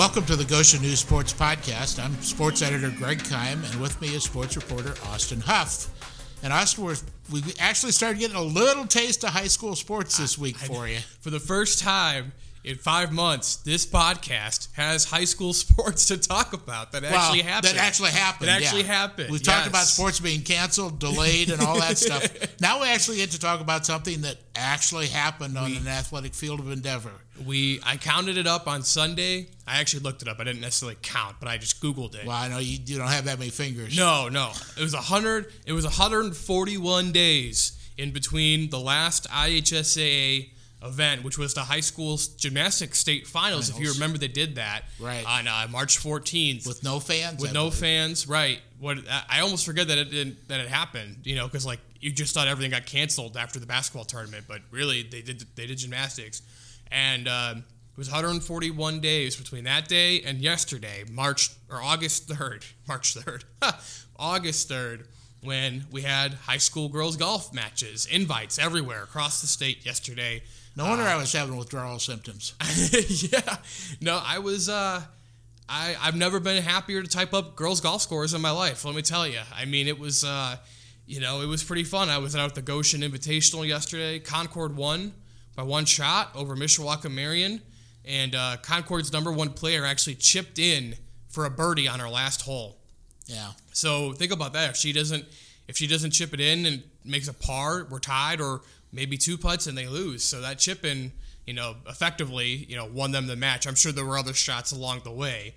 Welcome to the Goshen News Sports Podcast. I'm sports editor Greg Keim, and with me is sports reporter Austin Huff. And Austin, we're, we actually started getting a little taste of high school sports this week for you. For the first time in five months, this podcast has high school sports to talk about that actually happened. That actually happened. That actually yeah. happened. We've talked about sports being canceled, delayed, and all that stuff. Now we actually get to talk about something that actually happened on an athletic field of endeavor. We I counted it up on Sunday. I actually looked it up. I didn't necessarily count, but I just Googled it. Well, I know you, you don't have that many fingers. No, no. It was a hundred. It was 141 days in between the last IHSAA event, which was the high school gymnastics state finals. If you remember, they did that Right. on uh, March 14th With no fans. with I no believe. fans. Right. What I- I almost forget that it didn't, that it happened. You know, because like you just thought everything got canceled after the basketball tournament, but really they did they did gymnastics, and um, it was 141 days between that day and yesterday, March or August 3rd, March 3rd, August 3rd. When we had high school girls golf matches, invites everywhere across the state yesterday. No wonder I was having withdrawal symptoms. yeah. No, I was uh I I've never been happier to type up girls golf scores in my life, let me tell you. I mean, it was uh you know, it was pretty fun. I was out at the Goshen Invitational yesterday. Concord won by one shot over Mishawaka Marian, and uh, Concord's number one player actually chipped in for a birdie on her last hole. Yeah. So think about that. If she doesn't, if she doesn't chip it in and makes a par, we're tied, or maybe two putts and they lose. So that chip in, you know, effectively, you know, won them the match. I'm sure there were other shots along the way.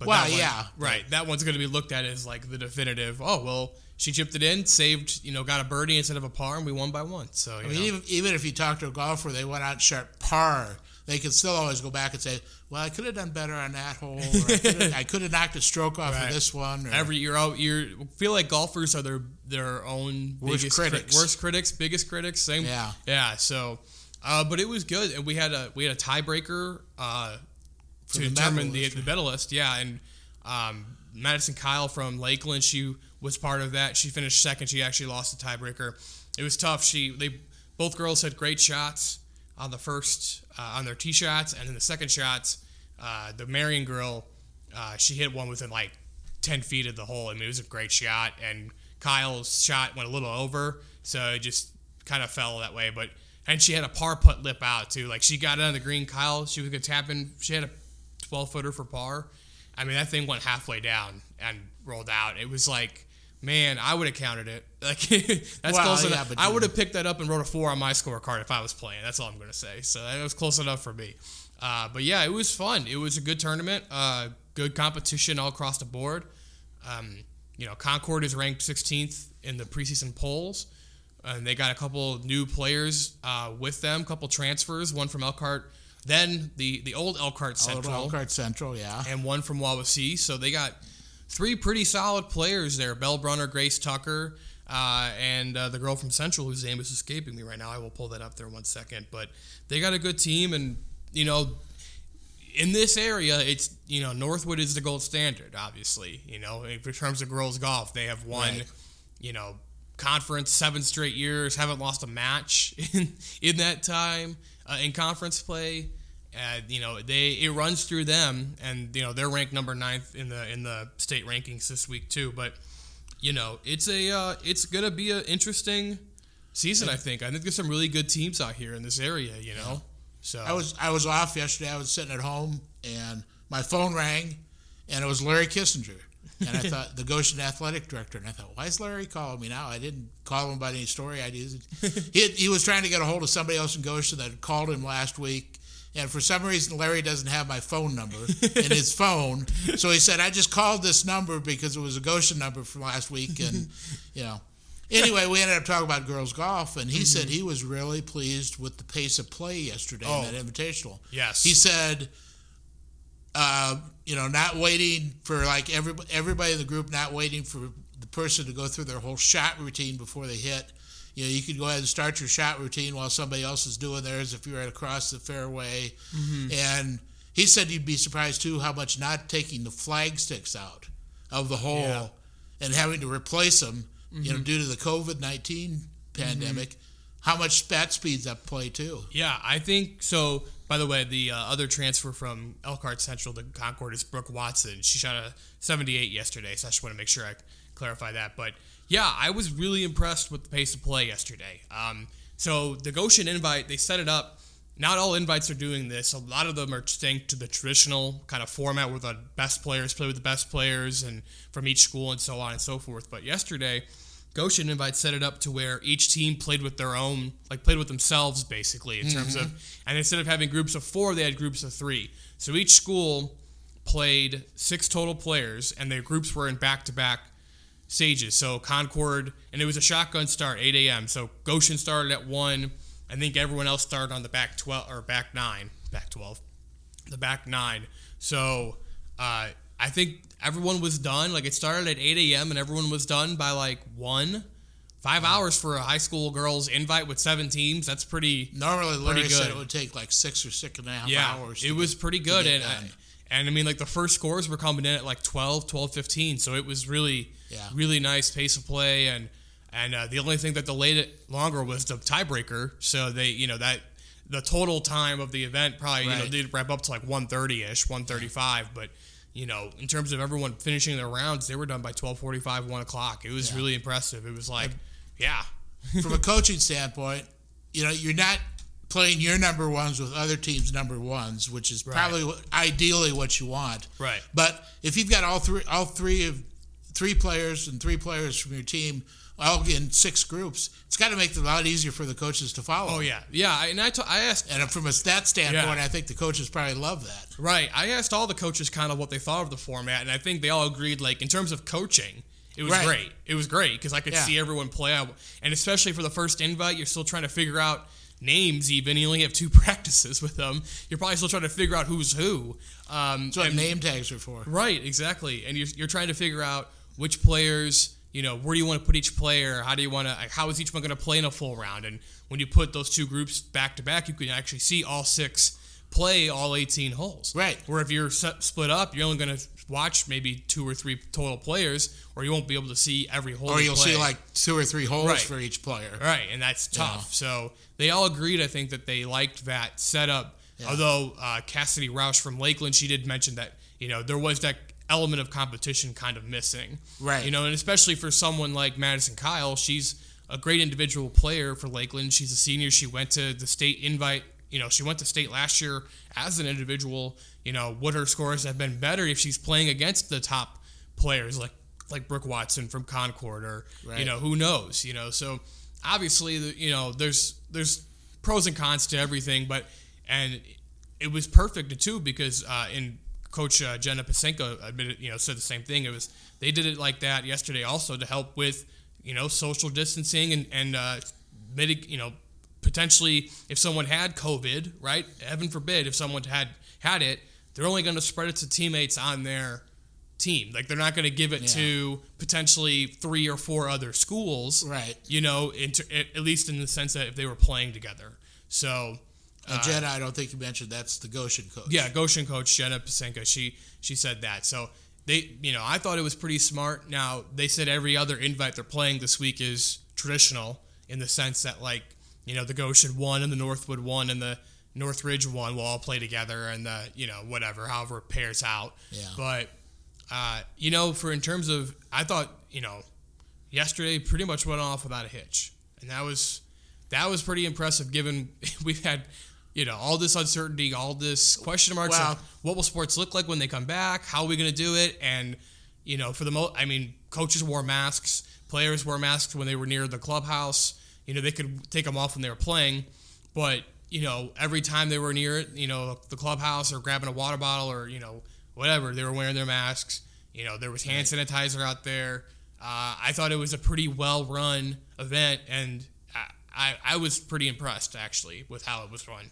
But Well, that one- yeah. right. That one's going to be looked at as like the definitive. Oh well, she chipped it in, saved, you know, got a birdie instead of a par, and we won by one. So I mean, even, even if you talk to a golfer, they went out and shot par, they can still always go back and say, well, I could have done better on that hole, or I could have, I could have knocked a stroke off Right. of this one. Or, Every year out, you feel like golfers are their their own Worst biggest cri- critics. worst critics, biggest critics. Same, Yeah. yeah. So, uh, but it was good, and we had a we had a tiebreaker uh, to the determine the, medalist. the medalist. Yeah, and um, Madison Kyle from Lakeland, she was part of that. She finished second. She actually lost the tiebreaker. It was tough. She they both girls had great shots on the first uh, on their tee shots, and then the second shots, uh, the Marian girl, uh, she hit one within like ten feet of the hole. I mean, it was a great shot, and Kyle's shot went a little over, so it just kind of fell that way. But and she had a par putt lip out too. Like she got it on the green. Kyle, she was gonna tap in. She had a twelve footer for par. I mean, that thing went halfway down and rolled out. It was like. Man, I would have counted it. Like that's Well, close yeah, enough. I would have picked that up and wrote a four on my scorecard if I was playing. That's all I'm going to say. So that was close enough for me. Uh, but yeah, it was fun. It was a good tournament. Uh, good competition all across the board. Um, you know, Concord is ranked 16th in the preseason polls, and they got a couple new players uh, with them, a couple transfers, one from Elkhart, then the the old Elkhart Central, Old Elkhart Central, yeah. and one from Wawasee. So they got three pretty solid players there: Bell Brunner, Grace Tucker, uh, and uh, the girl from Central whose name is escaping me right now. I will pull that up there one second. But they got a good team, and you know, in this area, it's you know Northwood is the gold standard. Obviously, you know, in terms of girls golf, they have won, Right. you know, conference seven straight years, haven't lost a match in in that time uh, in conference play. Uh, you know, they it runs through them, and you know they're ranked number ninth in the in the state rankings this week too. But you know, it's a uh, it's gonna be an interesting season. I think. I think there's some really good teams out here in this area. You know, so I was I was off yesterday. I was sitting at home, and my phone rang, and it was Larry Kissinger. And I thought the Goshen athletic director, and I thought, why is Larry calling me now? I didn't call him about any story ideas. he, he was trying to get a hold of somebody else in Goshen that called him last week, and for some reason Larry doesn't have my phone number in his phone, so he said I just called this number because it was a Goshen number from last week, and you know. Anyway, we ended up talking about girls golf, and he said mm-hmm. he was really pleased with the pace of play yesterday Oh. in that invitational. Yes. He said, uh, you know, not waiting for like every, everybody in the group, not waiting for the person to go through their whole shot routine before they hit. You know, you could go ahead and start your shot routine while somebody else is doing theirs if you're right across the fairway. Mm-hmm. And he said you'd be surprised too how much not taking the flag sticks out of the hole Yeah. and having to replace them, you know, due to the COVID 19 pandemic, how much that speeds up play too. Yeah, I think so. By the way, the uh, other transfer from Elkhart Central to Concord is Brooke Watson. She shot a 78 yesterday, so I just want to make sure I clarify that. But yeah, I was really impressed with the pace of play yesterday. Um, so the Goshen invite, they set it up. Not all invites are doing this. A lot of them are staying to the traditional kind of format where the best players play with the best players and from each school and so on and so forth. But yesterday, Goshen Invite set it up to where each team played with their own, like played with themselves basically in terms of, and instead of having groups of four, they had groups of three. So each school played six total players, and their groups were in back-to-back stages. So Concord, and it was a shotgun start, 8 a.m. So Goshen started at one. I think everyone else started on the back 12 or back nine, back 12, the back nine. So uh, I think everyone was done. Like it started at 8 a.m. and everyone was done by like one. Five hours for a high school girls invite with seven teams. That's pretty. Normally, Larry Pretty said good. it would take like six or six and a half Yeah, hours. it was get- pretty good, and done. and I mean like the first scores were coming in at like 12, 12, 15. So it was really, Yeah. really nice pace of play, and and uh, the only thing that delayed it longer was the tiebreaker. So they, you know, that the total time of the event probably you know did wrap up to like 130 ish, 135, but. You know, in terms of everyone finishing their rounds, they were done by 12:45, 1 o'clock. It was Yeah. really impressive. It was like, yeah, from a coaching standpoint, you know, you're not playing your number ones with other teams' number ones, which is probably ideally what you want. Right. But if you've got all three, all three of three players and three players from your team, all in six groups, it's got to make it a lot easier for the coaches to follow. oh yeah, yeah. And I- t- I asked And from a stat standpoint, Yeah. I think the coaches probably love that. Right. I asked all the coaches kind of what they thought of the format, and I think they all agreed, like, in terms of coaching, it was Right. great. It was great because I could Yeah. see everyone play. I- And especially for the first invite, you're still trying to figure out names, even. You only have two practices with them. You're probably still trying to figure out who's who. Um, That's what name tags are for. Right, exactly. And you're, you're trying to figure out which players, you know, where do you want to put each player? How do you want to, how is each one going to play in a full round? And when you put those two groups back to back, you can actually see all six play all 18 holes. Right. Where if you're set, split up, you're only going to watch maybe two or three total players, or you won't be able to see every hole. Or you'll play. see like two or three holes Right. for each player. Right, and that's tough. So they all agreed, I think, that they liked that setup. Yeah. Although uh, Cassidy Roush from Lakeland, she did mention that you know there was that element of competition kind of missing. Right. You know, and especially for someone like Madison Kyle, she's a great individual player for Lakeland. She's a senior. She went to the state invite. You know, she went to state last year as an individual. You know, would her scores have been better if she's playing against the top players like like Brooke Watson from Concord or you know who knows? You know, so obviously you know there's there's pros and cons to everything, but and it was perfect too because uh, in Coach uh, Jenna Pasenko admitted you know said the same thing. It was they did it like that yesterday also to help with you know social distancing and and uh, mitig- you know potentially if someone had COVID, right? Heaven forbid if someone had had it, they're only going to spread it to teammates on their team. Like they're not going to give it Yeah. to potentially three or four other schools, Right. You know, into, at at least in the sense that if they were playing together. So And Jenna, I don't think you mentioned that's the Goshen coach. yeah, Goshen coach Jenna Pasenka, she she said that. So they, you know, I thought it was pretty smart. Now they said every other invite they're playing this week is traditional in the sense that like, you know, the Goshen one and the Northwood one and the Northridge one will all play together and the, you know, whatever, however it pairs out. Yeah. But uh, you know, for in terms of, I thought, you know, yesterday pretty much went off without a hitch, and that was that was pretty impressive. Given we've had, you know, all this uncertainty, all this question marks. Wow. what will sports look like when they come back? How are we going to do it? And you know, for the most, I mean, coaches wore masks, players wore masks when they were near the clubhouse. You know, they could take them off when they were playing, but you know, every time they were near it, you know, the clubhouse or grabbing a water bottle or you know, whatever, they were wearing their masks. You know, there was hand sanitizer out there. Uh, I thought it was a pretty well run event, and I, I, I was pretty impressed actually with how it was run.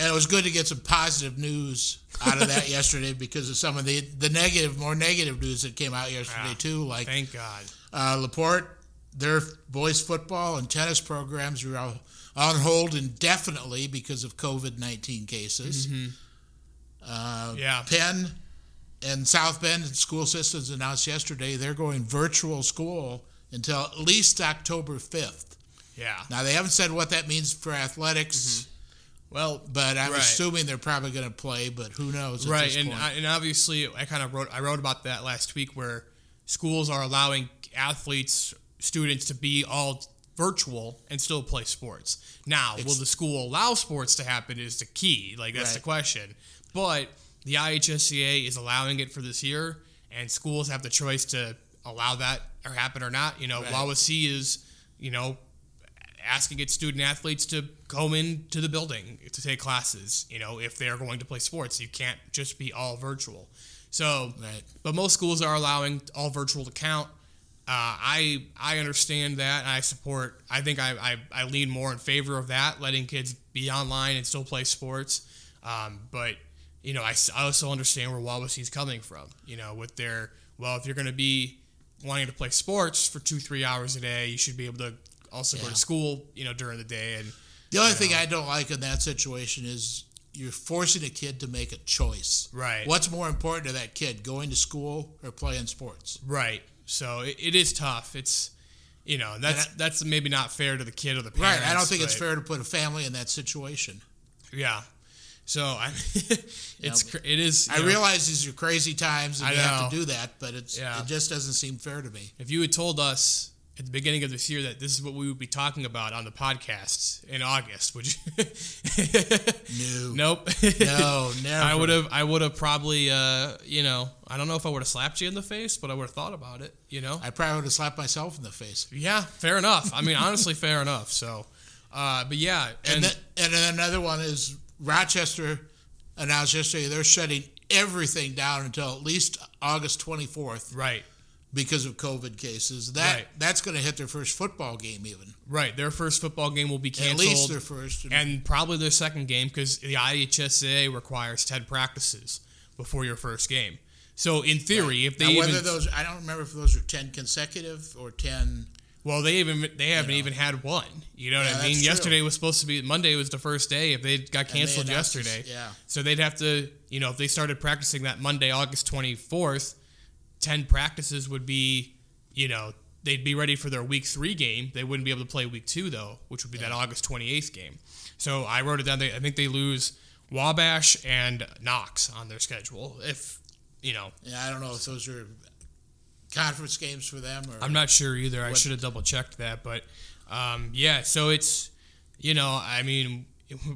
And it was good to get some positive news out of that yesterday because of some of the, the negative, more negative news that came out yesterday Yeah. too. Like Thank God. uh, Laporte, their boys football and tennis programs are all on hold indefinitely because of COVID nineteen cases. Uh, Yeah. Penn and South Bend school systems announced yesterday they're going virtual school until at least October fifth. Yeah. Now they haven't said what that means for athletics, Well, But I'm Right. assuming they're probably going to play. But who knows? Right, and. I, uh, and obviously, I kind of wrote I wrote about that last week where schools are allowing athletes, students to be all virtual and still play sports. Now, will the school allow sports to happen? Is the key. Like that's the question. But the IHSAA is allowing it for this year, and schools have the choice to allow that or happen or not. You know, Right. Wawasee is, you know, asking its student athletes to go into the building to take classes. You know, if they're going to play sports, you can't just be all virtual. So, Right. but most schools are allowing all virtual to count. Uh, I I understand that, and I support. I think I, I, I lean more in favor of that, letting kids be online and still play sports. Um, but you know, I, I also understand where Wawasee's coming from. You know, with their well, if you're going to be wanting to play sports for two three hours a day, you should be able to also go to school. You know, during the day and the only thing I don't like in that situation is you're forcing a kid to make a choice. Right. What's more important to that kid, going to school or playing sports? Right. So it, it is tough. It's you know that's that's maybe not fair to the kid or the parents. Right. I don't think it's fair to put a family in that situation. Yeah. So I, it's it is. I know, realize these are crazy times and I you have to do that, but it's Yeah. it just doesn't seem fair to me. if you had told us at the beginning of this year that this is what we would be talking about on the podcast in August, would you? No. nope. No, never. I would have. I would have probably. Uh, you know. I don't know if I would have slapped you in the face, but I would have thought about it. You know. I probably would have slapped myself in the face. yeah. Fair enough. I mean, honestly, fair enough. So. Uh, but yeah, And and, then, and another one is Rochester announced yesterday they're shutting everything down until at least August 24th right, because of COVID cases. That Right. that's going to hit their first football game even. right. Their first football game will be canceled. At least their first. and probably their second game because the IHSA requires 10 practices before your first game. So in theory, if they now, even whether those I don't remember if those are 10 consecutive or 10 well, they even they haven't know. even had one. You know what Yeah, I mean? that's true. Yesterday was supposed to be Monday was the first day. If they got canceled this- yesterday, yeah. So they'd have to, you know, if they started practicing that Monday, August 24th, 10 practices would be, you know, they'd be ready for their week three game. They wouldn't be able to play week two, though, which would be that August 28th game. So I wrote it down. They, I think they lose Wabash and Knox on their schedule. If, you know, Yeah, I don't know if those are conference games for them or I'm not sure either. I should have double checked that, but um, yeah. So it's you know, I mean,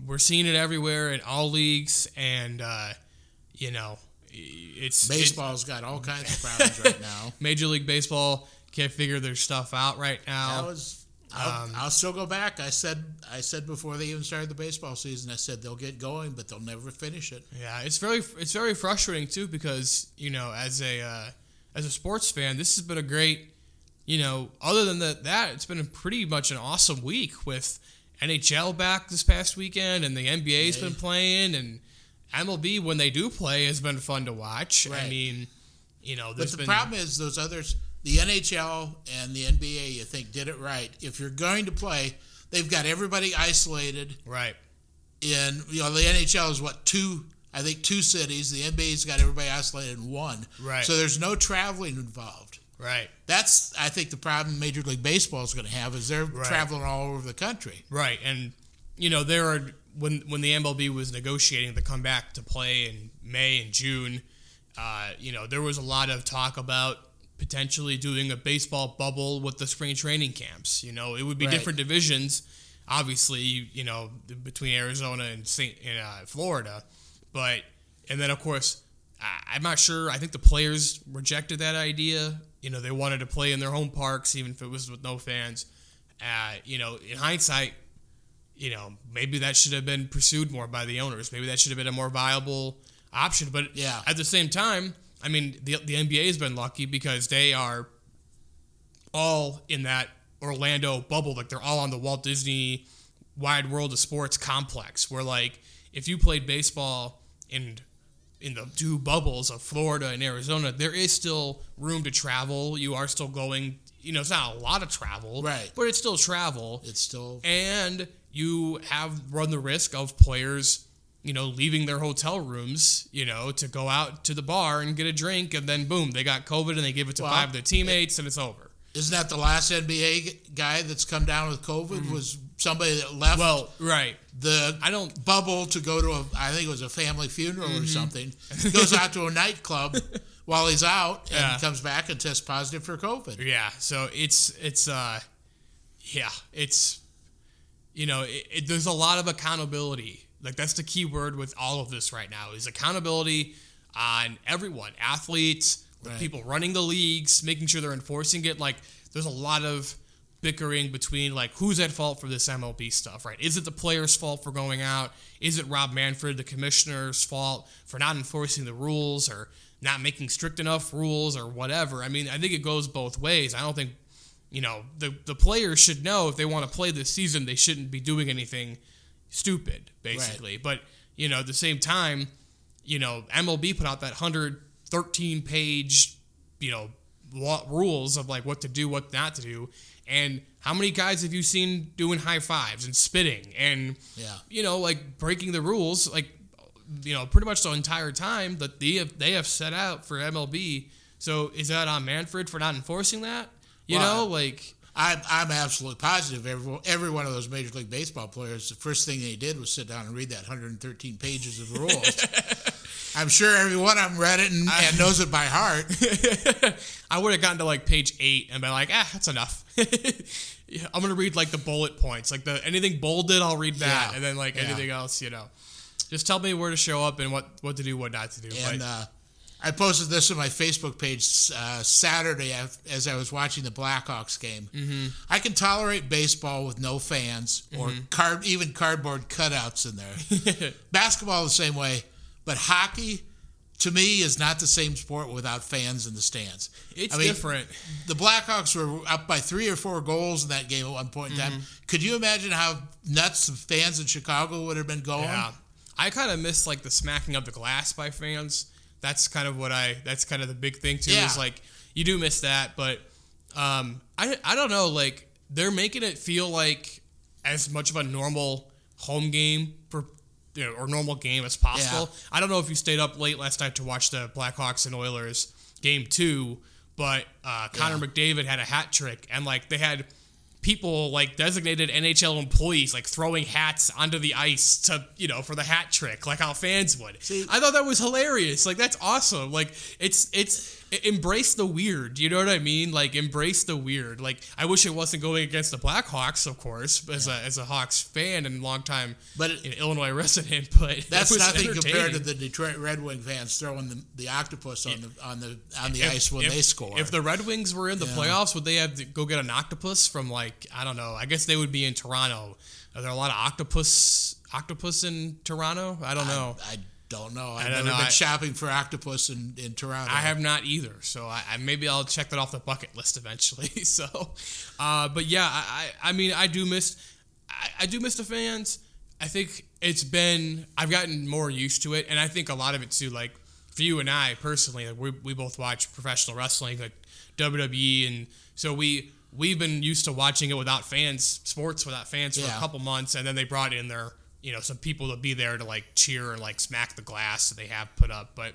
we're seeing it everywhere in all leagues, and uh, you know, it's it- baseball's got all kinds of problems right now. Major League Baseball can't figure their stuff out right now. was I'll, Um, I'll still go back. I said I said before they even started the baseball season. I said they'll get going, but they'll never finish it. Yeah, it's very it's very frustrating too because you know as a uh, as a sports fan, this has been a great you know other than the, that it's been a pretty much an awesome week with NHL back this past weekend and the NBA's Yeah. been playing and MLB when they do play has been fun to watch. I mean, you know, But the been problem is those others, the NHL and the NBA, you think did it right. If you're going to play, they've got everybody isolated. right, In you know the NHL is what two. I think two cities. The NBA's got everybody isolated in one. Right. So there's no traveling involved. right, That's I think the problem Major League Baseball is going to have is they're Right. traveling all over the country. right, and you know there are when when the MLB was negotiating to come back to play in May and June, uh, you know there was a lot of talk about potentially doing a baseball bubble with the spring training camps. You know, it would be Right. different divisions, obviously. You know, between Arizona and Saint and uh, Florida, but and then of course. I- I'm not sure. I think the players rejected that idea. You know, they wanted to play in their home parks, even if it was with no fans. Uh, you know, in hindsight, you know, maybe that should have been pursued more by the owners. Maybe that should have been a more viable option. But Yeah. at the same time, I mean, the, the NBA has been lucky because they are all in that Orlando bubble. Like they're all on the Walt Disney Wide World of Sports complex. Where like if you played baseball in in the two bubbles of Florida and Arizona, there is still room to travel. You are still going. You know, it's not a lot of travel, Right. But it's still travel It's still and you have run the risk of players you know leaving their hotel rooms you know to go out to the bar and get a drink and then boom they got covid and they give it to Well, five of their teammates and it's over Isn't that the last NBA guy that's come down with COVID? Was somebody that left Well, right. the I don't. bubble to go to a I think it was a family funeral Mm-hmm. or something. Goes out to a nightclub while he's out and Yeah. comes back and tests positive for COVID. Yeah. So it's it's uh, yeah, it's you know, it, it, there's a lot of accountability. Like that's the key word with all of this right now is accountability on everyone, athletes, the Right. people running the leagues, making sure they're enforcing it. Like there's a lot of bickering between like who's at fault for this MLB stuff, right? Is it the player's fault for going out? Is it Rob Manfred, the commissioner's fault for not enforcing the rules or not making strict enough rules or whatever? I mean, I think it goes both ways. I don't think you know the the players should know if they want to play this season, they shouldn't be doing anything stupid, basically. But you know, at the same time, you know, MLB put out that 113 page, you know, law, rules of like what to do, what not to do, and how many guys have you seen doing high fives and spitting and Yeah. you know, like breaking the rules, like you know, pretty much the entire time that they have they have set out for MLB. So is that on Manfred for not enforcing that? You Well, know, like I'm, I'm absolutely positive every, every one of those Major League Baseball players, the first thing they did was sit down and read that 113 pages of rules. I'm sure every one of them read it and, and knows it by heart. I would have gotten to like page eight and been like, ah, that's enough. Yeah, I'm gonna read like the bullet points, like the anything bolded, I'll read that, Yeah. and then like Yeah. anything else, you know. Just tell me where to show up and what what to do, what not to do. And uh, I posted this on my Facebook page uh, Saturday as I was watching the Blackhawks game. Mm-hmm. I can tolerate baseball with no fans or Mm-hmm. card, even cardboard cutouts in there. Basketball the same way, but hockey to me is not the same sport without fans in the stands. it's I mean, different. The Blackhawks were up by three or four goals in that game at one point in time. Mm-hmm. Could you imagine how nuts the fans in Chicago would have been going? Yeah, I kind of miss like the smacking of the glass by fans. That's kind of what I. That's kind of the big thing too. Yeah. Is like you do miss that, but um, I I don't know. Like they're making it feel like as much of a normal home game for. You know, or normal game as possible. I don't know if you stayed up late last night to watch the Blackhawks and Oilers game two, but uh, Connor McDavid had a hat trick, and like they had people like designated NHL employees like throwing hats onto the ice to you know for the hat trick like how fans would. See- I thought that was hilarious. Like that's awesome. Like it's it's embrace the weird. You know what I mean? Like embrace the weird. Like I wish it wasn't going against the Blackhawks, of course, as a as a Hawks fan and longtime But it- you know, Illinois resident. But That's nothing compared to the Detroit Red Wing fans throwing the, the octopus on the on the on the If- ice when if- they score. If the Red Wings were in the Yeah. playoffs, would they have to go get an octopus from like I don't know? I guess they would be in Toronto. Are there a lot of octopus octopus in Toronto? I don't know. I don't know. I've don't never know. been I- shopping for octopus in, in Toronto. I have not either, so I, I maybe I'll check that off the bucket list eventually. So, uh, but yeah, I, I I mean I do miss I, I do miss the fans. I think it's been I've gotten more used to it, and I think a lot of it too. Like for you and I personally, like we we both watch professional wrestling, like WWE, and so we we've been used to watching it without fans, sports without fans for Yeah. a couple months, and then they brought in their you know some people to be there to like cheer and like smack the glass that they have put up, but.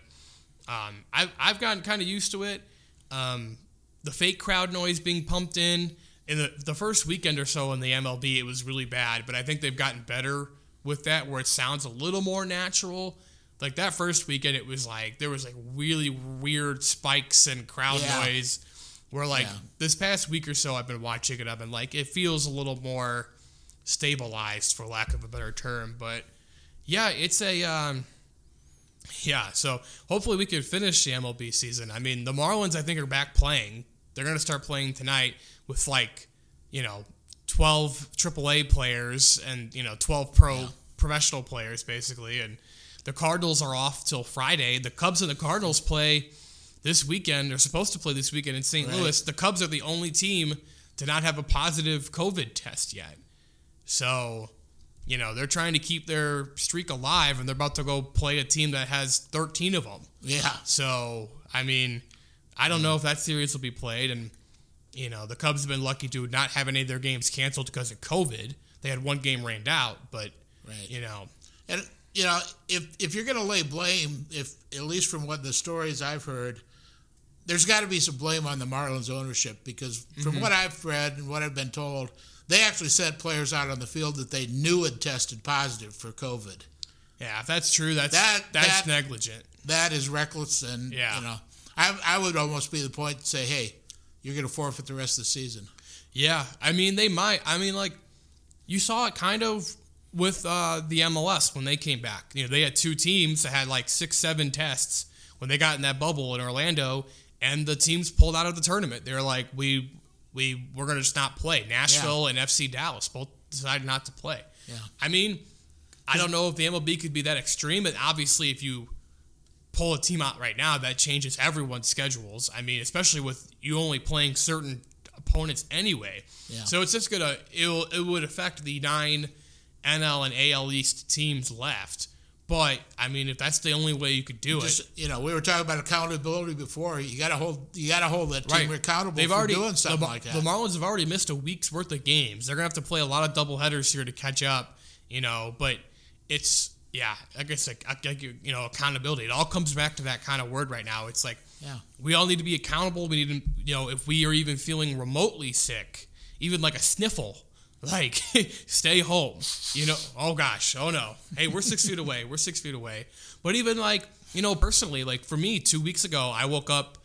Um, I've, I've gotten kind of used to it. Um, the fake crowd noise being pumped in. In the, the first weekend or so in the MLB, it was really bad, but I think they've gotten better with that where it sounds a little more natural. Like that first weekend, it was like there was like really weird spikes and crowd Yeah. noise. Where like Yeah. this past week or so, I've been watching it up and like it feels a little more stabilized, for lack of a better term. But yeah, it's a um, yeah, so hopefully we can finish the MLB season. I mean, the Marlins, I think, are back playing. They're going to start playing tonight with like, you know, 12 AAA players and, you know, 12 pro professional players, basically. And the Cardinals are off till Friday. The Cubs and the Cardinals play this weekend. They're supposed to play this weekend in St. Right. Louis. The Cubs are the only team to not have a positive COVID test yet. So, you know, they're trying to keep their streak alive and they're about to go play a team that has 13 of them. yeah. So, I mean, I don't know if that series will be played. And, you know, the Cubs have been lucky to not have any of their games canceled because of COVID. They had one game rained out, but, Right. you know, And you know, if if you're going to lay blame, if at least from what the stories I've heard, there's got to be some blame on the Marlins ownership because from Mm-hmm. what I've read and what I've been told, they actually sent players out on the field that they knew had tested positive for COVID. Yeah, if that's true, that's That- that's that- negligent. That is reckless, and Yeah. you know, I I would almost be the point to say, hey, you're going to forfeit the rest of the season. Yeah, I mean they might. I mean like you saw it kind of with uh, the MLS when they came back. You know, they had two teams that had like six, seven tests when they got in that bubble in Orlando, and the teams pulled out of the tournament. They're like, we we we're gonna just not play. Nashville and FC Dallas both decided not to play. Yeah. I mean, I don't know if the MLB could be that extreme, and obviously if you pull a team out right now, that changes everyone's schedules. I mean, especially with you only playing certain opponents anyway. Yeah. So it's just gonna it'll it would affect the nine NL and AL East teams left. But I mean, if that's the only way you could do it, you know, we were talking about accountability before. You got to hold you got to hold that team accountable They've for already doing something the, like that. The Marlins have already missed a week's worth of games. They're gonna have to play a lot of double headers here to catch up. You know, but it's yeah, I guess like, you know accountability. It all comes back to that kind of word right now. It's like yeah. we all need to be accountable. We need to, you know, if we are even feeling remotely sick, even like a sniffle, like stay home. You know, oh gosh, oh no. Hey, we're six feet away. We're six feet away. But even like, you know, personally, like for me, two weeks ago, I woke up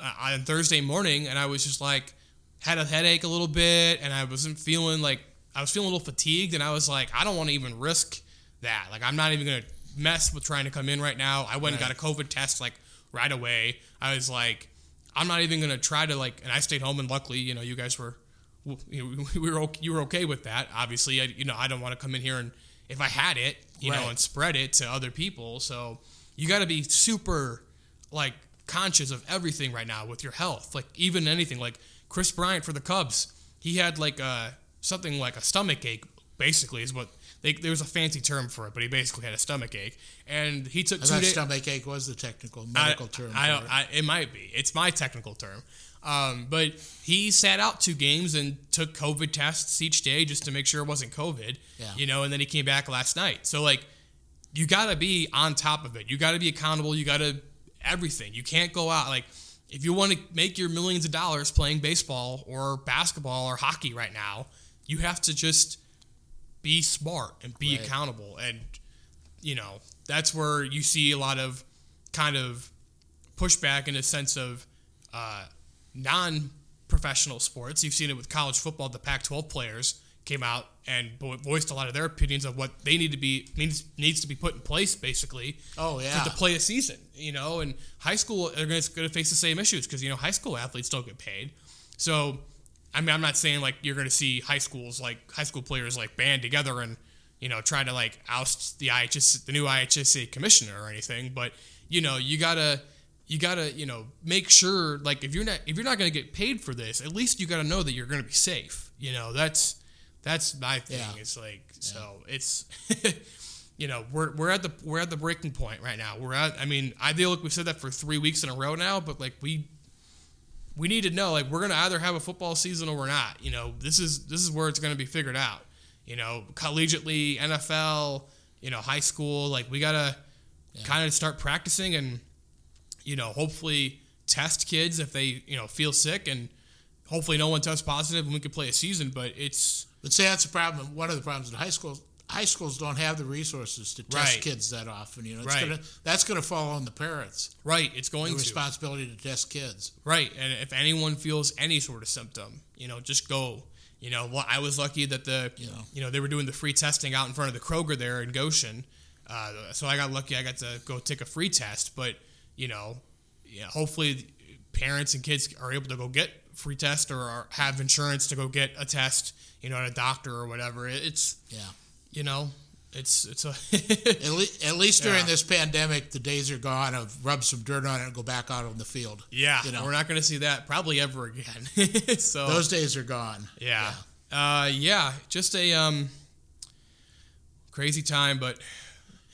uh, on Thursday morning and I was just like, had a headache a little bit and I wasn't feeling like, I was feeling a little fatigued and I was like, I don't want to even risk that. Like, I'm not even going to mess with trying to come in right now. I went and got a COVID test like right away. I was like, I'm not even going to try to like, and I stayed home and luckily, you know, you guys were, you know, we were, okay- you were okay with that. Obviously, I, you know, I don't want to come in here and if I had it, you know, and spread it to other people. So you got to be super like conscious of everything right now with your health. Like even anything like Kris Bryant for the Cubs, he had like uh something like a stomach ache. Basically, is what they, there was a fancy term for it, but he basically had a stomach ache, and he took I two days. stomach ache was the technical I- medical term. I, don't. it. I, it might be. It's my technical term. Um, but he sat out two games and took COVID tests each day just to make sure it wasn't COVID. Yeah. You know, and then he came back last night. So like, you got to be on top of it. You got to be accountable. You got to everything. You can't go out like if you want to make your millions of dollars playing baseball or basketball or hockey right now, you have to just be smart and be Right. accountable and you know that's where you see a lot of kind of pushback in a sense of uh, non-professional sports. You've seen it with college football. The Pac-12 players came out and vo- voiced a lot of their opinions of what they need to be needs needs to be put in place, basically, oh yeah. to, to play a season. You know, and high school they're going to face the same issues because you know high school athletes don't get paid. So, I mean, I'm not saying like you're going to see high schools like high school players like band together and you know try to like oust the IHS the new IHSA commissioner or anything, but you know you gotta you gotta you know make sure like if you're not if you're not going to get paid for this, at least you got to know that you're going to be safe. You know that's that's my thing. Yeah. It's like so it's. you know, we're, we're at the we're at the breaking point right now. We're at. I mean, I feel like we've said that for three weeks in a row now, but like we we need to know like we're gonna either have a football season or we're not. You know, this is this is where it's gonna be figured out. You know, collegiately, NFL, you know, high school, like we gotta kind of start practicing and you know, hopefully test kids if they you know feel sick and hopefully no one tests positive and we can play a season. But it's But see, that's the problem. One of the problems in high schools, high schools don't have the resources to test Right. kids that often. You know, it's Right. gonna that's gonna fall on the parents. right. It's The going to responsibility to test kids. Right, and if anyone feels any sort of symptom, you know, just go. You know, well, I was lucky that the, Yeah. you know, they were doing the free testing out in front of the Kroger there in Goshen, uh, so I got lucky. I got to go take a free test, but you know, yeah, hopefully parents and kids are able to go get free test or are, have insurance to go get a test, you know, at a doctor or whatever. It's Yeah. you know, it's it's a At, le- at least during Yeah. this pandemic, the days are gone of rub some dirt on it and go back out on the field. yeah. You know. We're not going to see that probably ever again. so Those days are gone. Yeah. Uh, yeah. Just a um, crazy time, but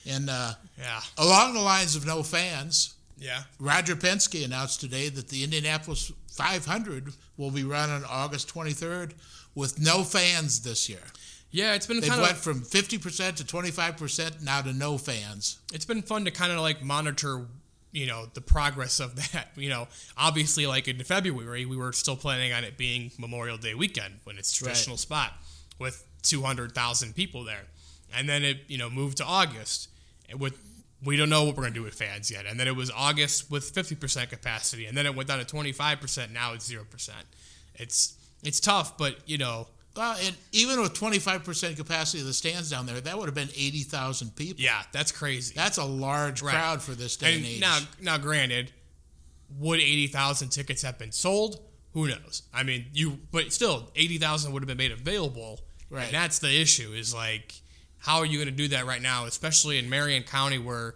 And uh, yeah. along the lines of no fans, Yeah. Roger Penske announced today that the Indianapolis 500 will be run on August 23rd with no fans this year. Yeah. It's been They've kind went of from 50% to 25% now to no fans. it's been fun to kind of like monitor you know the progress of that. You know, obviously, like in February, we were still planning on it being Memorial Day weekend when it's traditional spot with two hundred thousand people there, and then it you know moved to August with we don't know what we're gonna do with fans yet, and then it was August with fifty percent capacity, and then it went down to twenty five percent. Now it's zero percent. It's it's tough, but you know Well, and even with 25% capacity of the stands down there, that would have been 80,000 people. yeah, that's crazy. That's a large Right. crowd for this day and, And age. now, now, granted, would eighty thousand tickets have been sold? Who knows? I mean, you, but still, eighty thousand would have been made available. Right. And that's the issue. Is like, how are you going to do that right now, especially in Marion County, where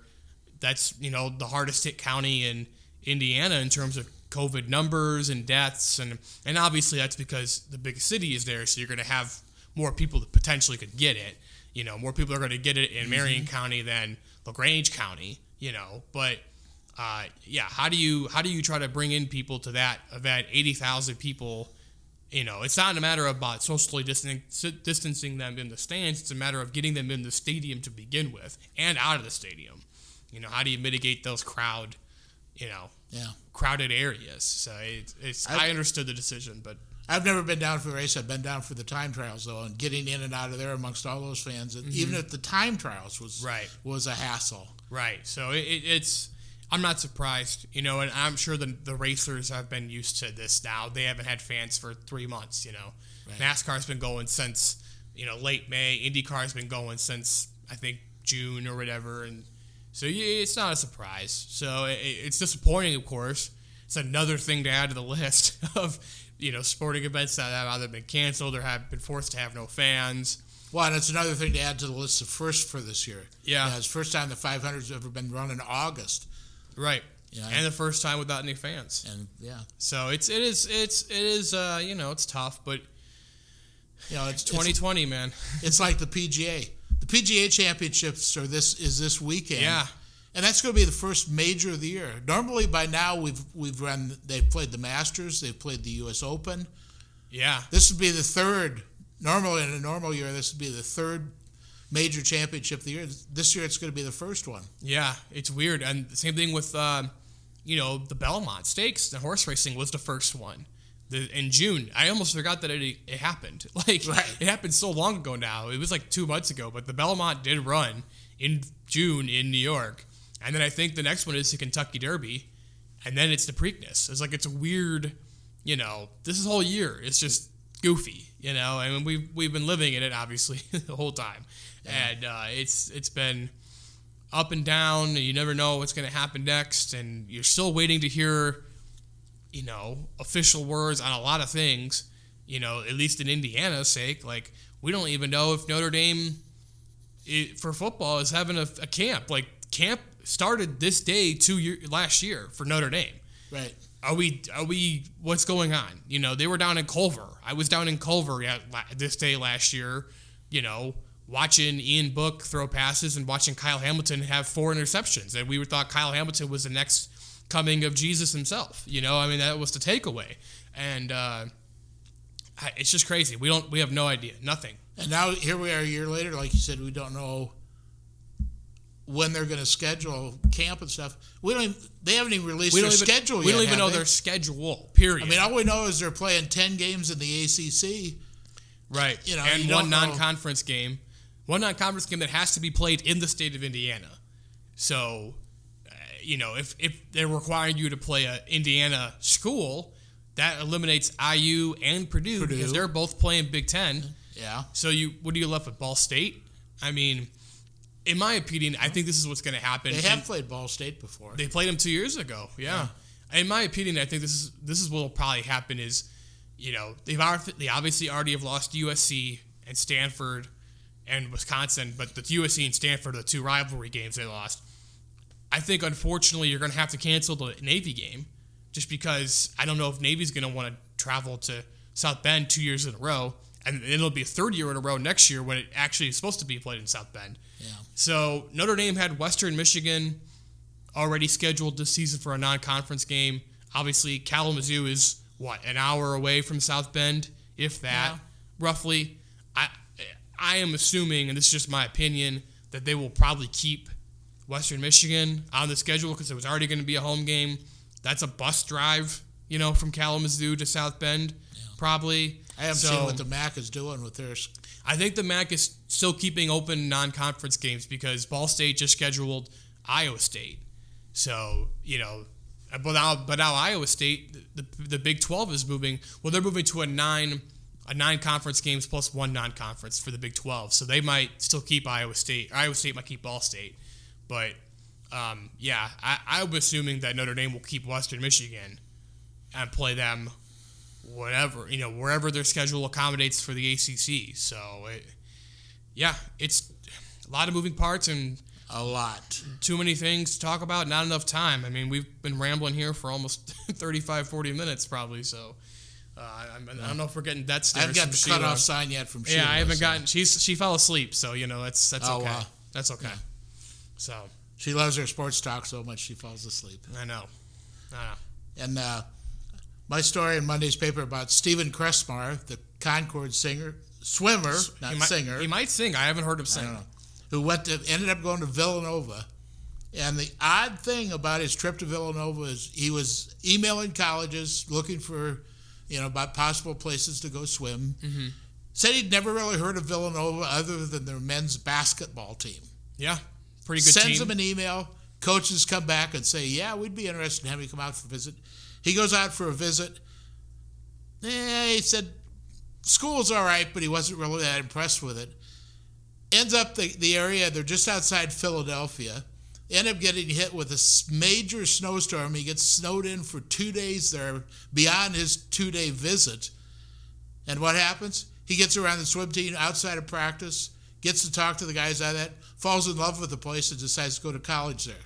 that's you know the hardest hit county in Indiana in terms of COVID numbers and deaths, and and obviously that's because the big city is there, so you're going to have more people that potentially could get it. You know, more people are going to get it in Marion County than Lagrange County. You know, but uh, yeah, how do you how do you try to bring in people to that event? Eighty thousand people. You know, it's not a matter about socially distancing, distancing them in the stands. It's a matter of getting them in the stadium to begin with and out of the stadium. You know, how do you mitigate those crowd, you know, yeah. crowded areas? So it, it's I, I- understood the decision, but I've never been down for the race. I've been down for the time trials though, and getting in and out of there amongst all those fans, and even at the time trials was Mm-hmm. Right. was a hassle. Right. So it, it's. I'm not surprised, you know, and I'm sure the the racers have been used to this now. They haven't had fans for three months, you know. Right. NASCAR's been going since you know late May. IndyCar's been going since I think June or whatever, and so yeah, it's not a surprise. So it, it's disappointing, of course. It's another thing to add to the list of you know sporting events that have either been canceled or have been forced to have no fans. Well, and it's another thing to add to the list of first for this year. Yeah. it's first time the 500's ever been run in August, Right. Yeah. And the first time without any fans. and yeah, So it's it is it's it is uh you know it's tough, but you know, it's 2020, man. It's like the PGA. The PGA Championships are this is this weekend. Yeah. And that's going to be the first major of the year. Normally, by now we've we've run. They've played the Masters. They've played the U.S. Open. Yeah, This would be the third. Normally, in a normal year, this would be the third major championship of the year. This year, it's going to be the first one. yeah, it's weird. And the same thing with um, you know the Belmont Stakes. The horse racing was the first one. The, in June, I almost forgot that it, it happened. Like Right. it happened so long ago now. It was like two months ago, but the Belmont did run in June in New York, and then I think the next one is the Kentucky Derby, and then it's the Preakness. It's like it's a weird, you know, this whole year it's just goofy, you know. I mean, we've we've been living in it obviously the whole time, and uh, it's it's been up and down. You never know what's going to happen next, and you're still waiting to hear, you know, official words on a lot of things. You know, at least in Indiana's sake, like we don't even know if Notre Dame i for football is having a, a camp. Like camp started this day two year last year for Notre Dame. Right. Are we? Are we? What's going on? You know, they were down in Culver. I was down in Culver yeah, this day last year. You know, watching Ian Book throw passes and watching Kyle Hamilton have four interceptions, and we thought Kyle Hamilton was the next coming of Jesus himself. You know, I mean that was the takeaway, and uh, it's just crazy. We don't. We have no idea. Nothing. And now here we are a year later. Like you said, we don't know when they're going to schedule camp and stuff. We don't. Even, they haven't even released We their even. schedule we yet. don't even know they? their schedule. Period. I mean, all we know is they're playing ten games in the ACC. Right. You know, and you one don't know- non-conference game, one non-conference game that has to be played in the state of Indiana. So, uh, you know, if if they're requiring you to play a Indiana school, that eliminates IU and Purdue, Purdue. because they're both playing Big Ten. Yeah. So you, what are you left with? Ball State. I mean, in my opinion, I think this is what's going to happen. They And- have played Ball State before. they played them two years ago. Yeah. In my opinion, I think this is this is what will probably happen. Is you know they've they obviously already have lost USC and Stanford and Wisconsin, but the USC and Stanford are the two rivalry games they lost. I think unfortunately you're going to have to cancel the Navy game just because I don't know if Navy's going to want to travel to South Bend two years in a row, and it'll be a third year in a row next year when it actually is supposed to be played in South Bend. yeah. So Notre Dame had Western Michigan already scheduled this season for a non-conference game. Obviously, Kalamazoo is what an hour away from South Bend, if that, Yeah. roughly. I am assuming, and this is just my opinion, that they will probably keep Western Michigan on the schedule because it was already going to be a home game. That's a bus drive, you know, from Kalamazoo to South Bend, probably. I haven't So- seen what the MAC is doing with theirs. I think the MAC is still keeping open non-conference games because Ball State just scheduled Iowa State. So you know, but now but now Iowa State, the, the Big Twelve is moving. Well, they're moving to a nine a nine conference games plus one non-conference for the Big Twelve. So they might still keep Iowa State. Iowa State might keep Ball State, but um, yeah, I, I'm assuming that Notre Dame will keep Western Michigan and play them whatever you know wherever their schedule accommodates for the ACC. So it, yeah, it's a lot of moving parts and A lot. too many things to talk about. Not enough time. I mean, we've been rambling here for almost 35, 40 minutes probably. So uh, I, I don't know if we're getting that. Stuff. I haven't got the cutoff sign yet from Sheila. Yeah, I haven't so gotten. She's she fell asleep, so you know that's that's Oh, okay. wow. That's okay. So She loves her sports talk so much she falls asleep. I know. I know. And uh, my story in Monday's paper about Stephen Crestmar, the Concord singer, swimmer, not he might, singer. He might sing. I haven't heard him sing. who went to ended up going to Villanova. And the odd thing about his trip to Villanova is he was emailing colleges looking for, you know, about possible places to go swim. Mm-hmm. Said he'd never really heard of Villanova other than their men's basketball team. Yeah, pretty good Sends team. him an email. Coaches come back and say, "Yeah, we'd be interested in having you come out for a visit." He goes out for a visit. Eh, he said school's all right, but he wasn't really that impressed with it. Ends up the, the area, they're just outside Philadelphia. End up getting hit with a major snowstorm. He gets snowed in for two days there, beyond his two day visit. And what happens? He gets around the swim team outside of practice, gets to talk to the guys out of that, falls in love with the place, and decides to go to college there.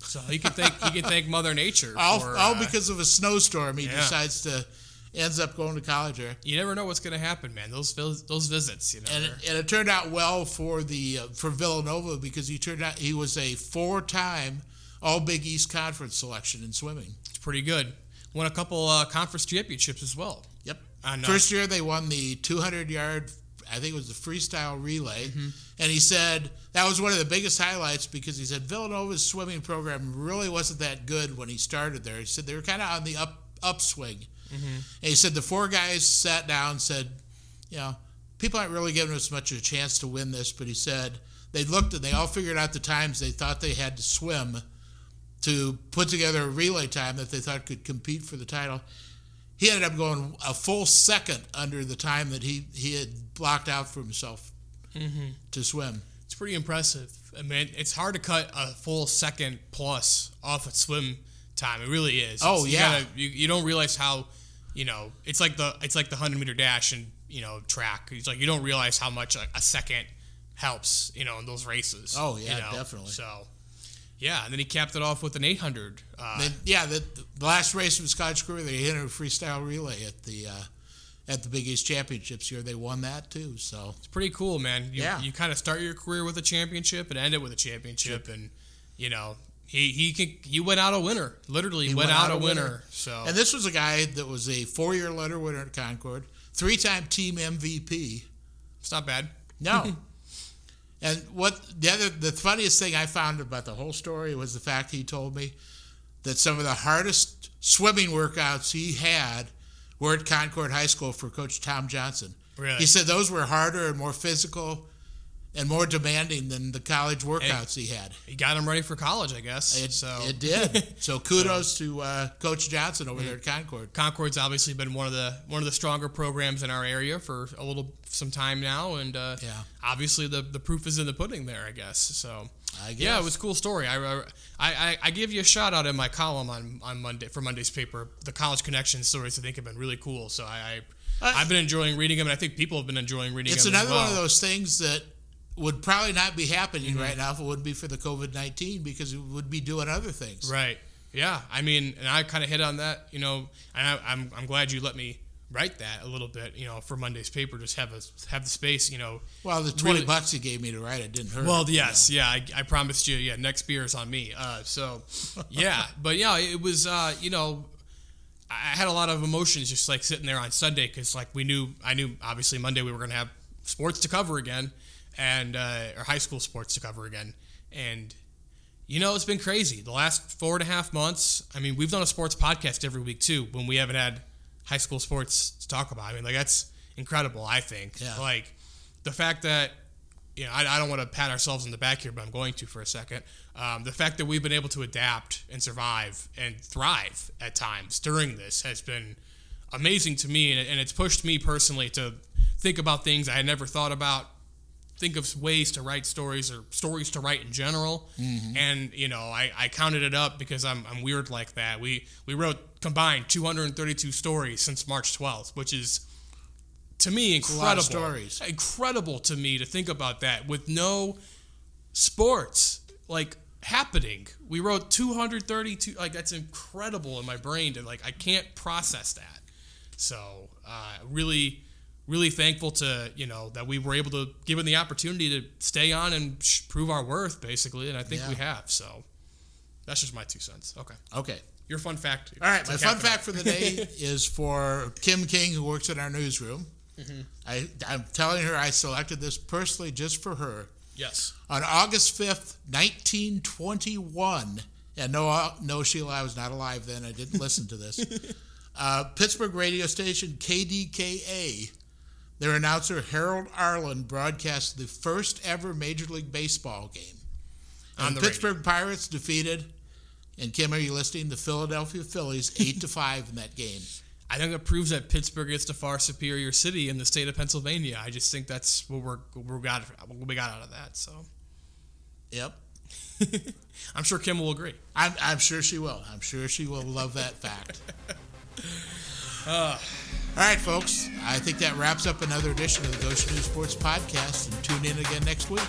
So he can thank he can thank Mother Nature. All, for, all uh, because of a snowstorm, he yeah. decides to ends up going to college there. you never know what's going to happen, man. Those those visits, you know. And it, and it turned out well for the uh, for Villanova because he turned out he was a four-time All Big East Conference selection in swimming. it's pretty good. Won a couple uh, conference championships as well. Yep. I know. First year they won the 200 yard, I think it was the freestyle relay, Mm-hmm. and he said that was one of the biggest highlights because he said Villanova's swimming program really wasn't that good when he started there. He said they were kind of on the up upswing, Mm-hmm. and he said the four guys sat down and said, you know, people aren't really giving us much of a chance to win this, but he said they looked and they all figured out the times they thought they had to swim to put together a relay time that they thought could compete for the title. He ended up going a full second under the time that he, he had blocked out for himself to swim. It's pretty impressive. I mean, it's hard to cut a full second plus off a swim time. It really is. Oh, It's- you yeah. gotta- you, you don't realize how, you know, it's like the it's like the hundred meter dash and you know track. It's like you don't realize how much a, a second helps. You know, in those races. Oh, yeah, you know? definitely. So, yeah, and then he capped it off with an eight hundred. Uh, Then, yeah, the, the last race of his college career, they hit a freestyle relay at the uh, at the Big East Championships here. They won that too. So It's pretty cool, man. You, Yeah. you kind of start your career with a championship and end it with a championship, and you know he he can he went out a winner. Literally went, out, a winner. So And this was a guy that was a four-year letter winner at Concord, three-time team MVP. it's not bad. No. and what the other, the funniest thing I found about the whole story was the fact he told me that some of the hardest swimming workouts he had were at Concord High School for Coach Tom Johnson. Really? He said those were harder and more physical and more demanding than the college workouts he had. He got him ready for college, I guess. It, so it did. So kudos to uh, Coach Johnson over there at Concord. Concord's obviously been one of the one of the stronger programs in our area for a little some time now, and uh, Yeah. obviously the the proof is in the pudding there, I guess. So. I guess. Yeah, it was a cool story. I, I, I, I give you a shout out in my column on, on Monday for Monday's paper. The college connection stories I think have been really cool. So I, I Uh, I've been enjoying reading them, and I think people have been enjoying reading It's them. as another one of those things that would probably not be happening Mm-hmm. right now if it wouldn't be for the COVID nineteen because it would be doing other things. Right. Yeah. I mean, and I kind of hit on that. You know, and I, I'm I'm glad you let me write that a little bit. You know, for Monday's paper, just have a have the space. You know. Well, the twenty Really- bucks you gave me to write it didn't hurt. Well, you yes, yeah, I, I promised you. Yeah, next beer is on me. Uh, so, yeah, but yeah, it was. Uh, you know, I I had a lot of emotions just like sitting there on Sunday because like we knew I knew obviously Monday we were gonna have sports to cover again, and uh, or high school sports to cover again, and You know, it's been crazy. The last four and a half months. I mean, we've done a sports podcast every week too when we haven't had high school sports to talk about. I mean, like that's incredible. I think. Yeah. Like the fact that you know, I, I don't want to pat ourselves on the back here, but I'm going to for a second. Um, the fact that we've been able to adapt and survive and thrive at times during this has been amazing to me, and, it, and it's pushed me personally to think about things I had never thought about, think of ways to write stories or stories to write in general. And you know, I, I counted it up because I'm, I'm weird like that. We we wrote combined 232 stories since March 12th, which is to me incredible stories. incredible to me to think about that with no sports like happening. We wrote 232 like that's incredible in my brain to like I can't process that. So, uh, really really thankful to, you know, that we were able to given the opportunity to stay on and sh- prove our worth basically, and I think Yeah. we have. So, that's just my two cents. Okay. Okay. Your fun fact. All right, my fun fact for the day is for Kim King, who works in our newsroom. Mm-hmm. I, I'm telling her I selected this personally just for her. Yes. On August 5th, 1921, and no, no, Sheila, I was not alive then. I didn't listen to this. uh, Pittsburgh radio station KDKA, their announcer Harold Arlin broadcast the first ever Major League Baseball game. On And the Pittsburgh Pirates defeated, and Kim, are you listening? The Philadelphia Phillies, eight to five in that game. I think it proves that Pittsburgh is the far superior city in the state of Pennsylvania. I just think that's what we're we got what we got out of that. So Yep. I'm sure Kim will agree. I'm, I'm sure she will. I'm sure she will love that fact. Uh, All right, folks. I think that wraps up another edition of the Goshen News Sports Podcast. And tune in again next week.